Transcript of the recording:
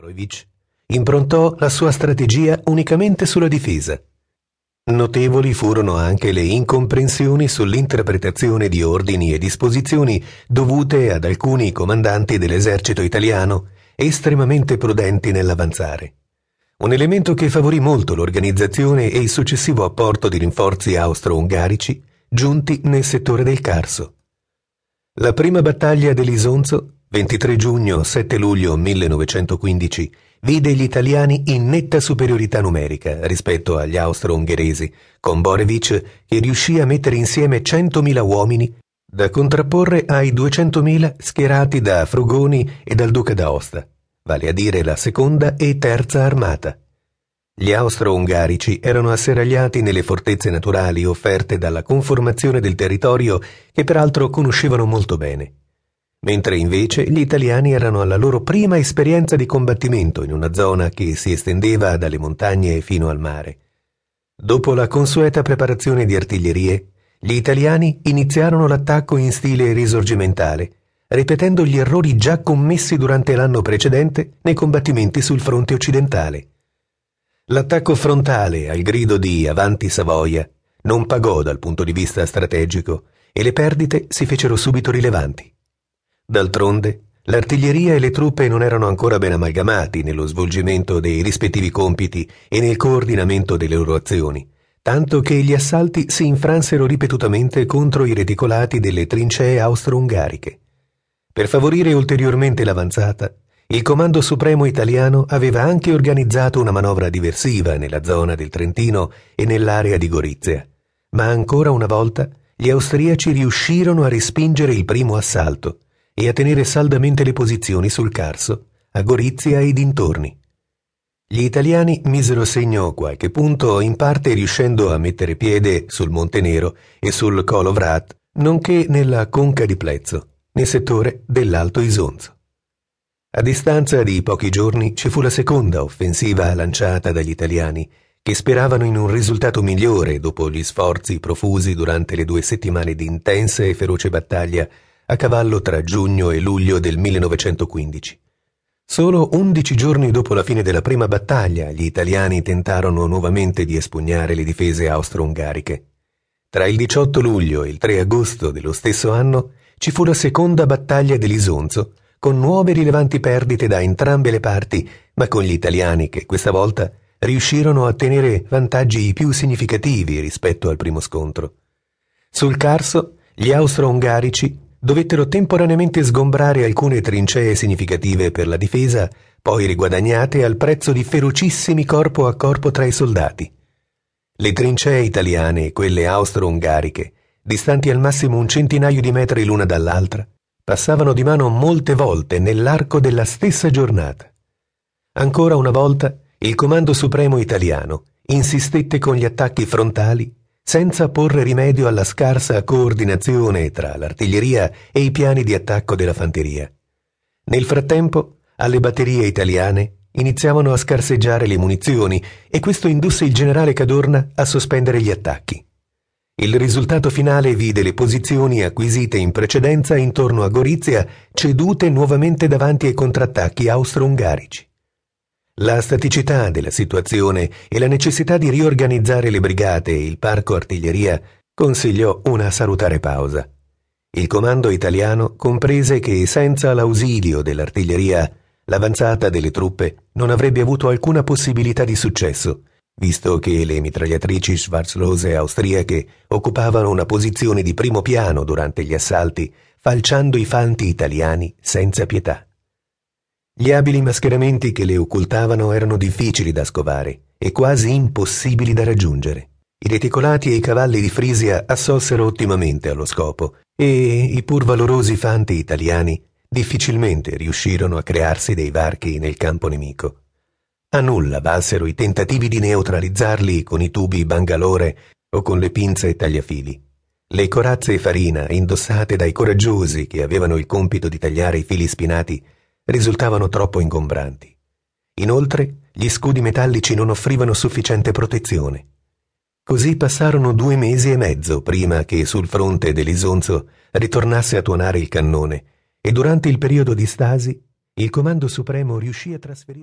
Morovic improntò la sua strategia unicamente sulla difesa. Notevoli furono anche le incomprensioni sull'interpretazione di ordini e disposizioni dovute ad alcuni comandanti dell'esercito italiano estremamente prudenti nell'avanzare. Un elemento che favorì molto l'organizzazione e il successivo apporto di rinforzi austro-ungarici giunti nel settore del Carso. La prima battaglia dell'Isonzo 23 giugno-7 luglio 1915 vide gli italiani in netta superiorità numerica rispetto agli austro-ungheresi, con Borevic che riuscì a mettere insieme 100.000 uomini da contrapporre ai 200.000 schierati da Frugoni e dal duca d'Aosta, vale a dire la seconda e terza armata. Gli austro-ungarici erano asserragliati nelle fortezze naturali offerte dalla conformazione del territorio che peraltro conoscevano molto bene mentre invece gli italiani erano alla loro prima esperienza di combattimento in una zona che si estendeva dalle montagne fino al mare. Dopo la consueta preparazione di artiglierie, gli italiani iniziarono l'attacco in stile risorgimentale, ripetendo gli errori già commessi durante l'anno precedente nei combattimenti sul fronte occidentale. L'attacco frontale al grido di Avanti Savoia non pagò dal punto di vista strategico e le perdite si fecero subito rilevanti. D'altronde, l'artiglieria e le truppe non erano ancora ben amalgamati nello svolgimento dei rispettivi compiti e nel coordinamento delle loro azioni, tanto che gli assalti si infransero ripetutamente contro i reticolati delle trincee austro-ungariche. Per favorire ulteriormente l'avanzata, il Comando Supremo italiano aveva anche organizzato una manovra diversiva nella zona del Trentino e nell'area di Gorizia, ma ancora una volta gli austriaci riuscirono a respingere il primo assalto, e a tenere saldamente le posizioni sul Carso, a Gorizia e dintorni. Gli italiani misero segno a qualche punto, in parte riuscendo a mettere piede sul Monte Nero e sul Colo Vrat, nonché nella conca di Plezzo, nel settore dell'Alto Isonzo. A distanza di pochi giorni ci fu la seconda offensiva lanciata dagli italiani, che speravano in un risultato migliore dopo gli sforzi profusi durante le due settimane di intensa e feroce battaglia a cavallo tra giugno e luglio del 1915. Solo undici giorni dopo la fine della prima battaglia gli italiani tentarono nuovamente di espugnare le difese austro-ungariche. Tra il 18 luglio e il 3 agosto dello stesso anno ci fu la seconda battaglia dell'Isonzo, con nuove rilevanti perdite da entrambe le parti, ma con gli italiani che questa volta riuscirono a ottenere vantaggi più significativi rispetto al primo scontro. Sul Carso, gli austro-ungarici dovettero temporaneamente sgombrare alcune trincee significative per la difesa, poi riguadagnate al prezzo di ferocissimi corpo a corpo tra i soldati. Le trincee italiane e quelle austro-ungariche, distanti al massimo un centinaio di metri l'una dall'altra, passavano di mano molte volte nell'arco della stessa giornata. Ancora una volta il Comando Supremo italiano insistette con gli attacchi frontali senza porre rimedio alla scarsa coordinazione tra l'artiglieria e i piani di attacco della fanteria. Nel frattempo, alle batterie italiane iniziavano a scarseggiare le munizioni e questo indusse il generale Cadorna a sospendere gli attacchi. Il risultato finale vide le posizioni acquisite in precedenza intorno a Gorizia cedute nuovamente davanti ai contrattacchi austro-ungarici. La staticità della situazione e la necessità di riorganizzare le brigate e il parco artiglieria consigliò una salutare pausa. Il comando italiano comprese che senza l'ausilio dell'artiglieria l'avanzata delle truppe non avrebbe avuto alcuna possibilità di successo, visto che le mitragliatrici Schwarzlose austriache occupavano una posizione di primo piano durante gli assalti, falciando i fanti italiani senza pietà. Gli abili mascheramenti che le occultavano erano difficili da scovare e quasi impossibili da raggiungere. I reticolati e i cavalli di Frisia assolsero ottimamente allo scopo e i pur valorosi fanti italiani difficilmente riuscirono a crearsi dei varchi nel campo nemico. A nulla valsero i tentativi di neutralizzarli con i tubi bangalore o con le pinze e tagliafili. Le corazze e farina indossate dai coraggiosi che avevano il compito di tagliare i fili spinati risultavano troppo ingombranti. Inoltre, gli scudi metallici non offrivano sufficiente protezione. Così passarono due mesi e mezzo prima che sul fronte dell'Isonzo ritornasse a tuonare il cannone e durante il periodo di stasi il Comando Supremo riuscì a trasferire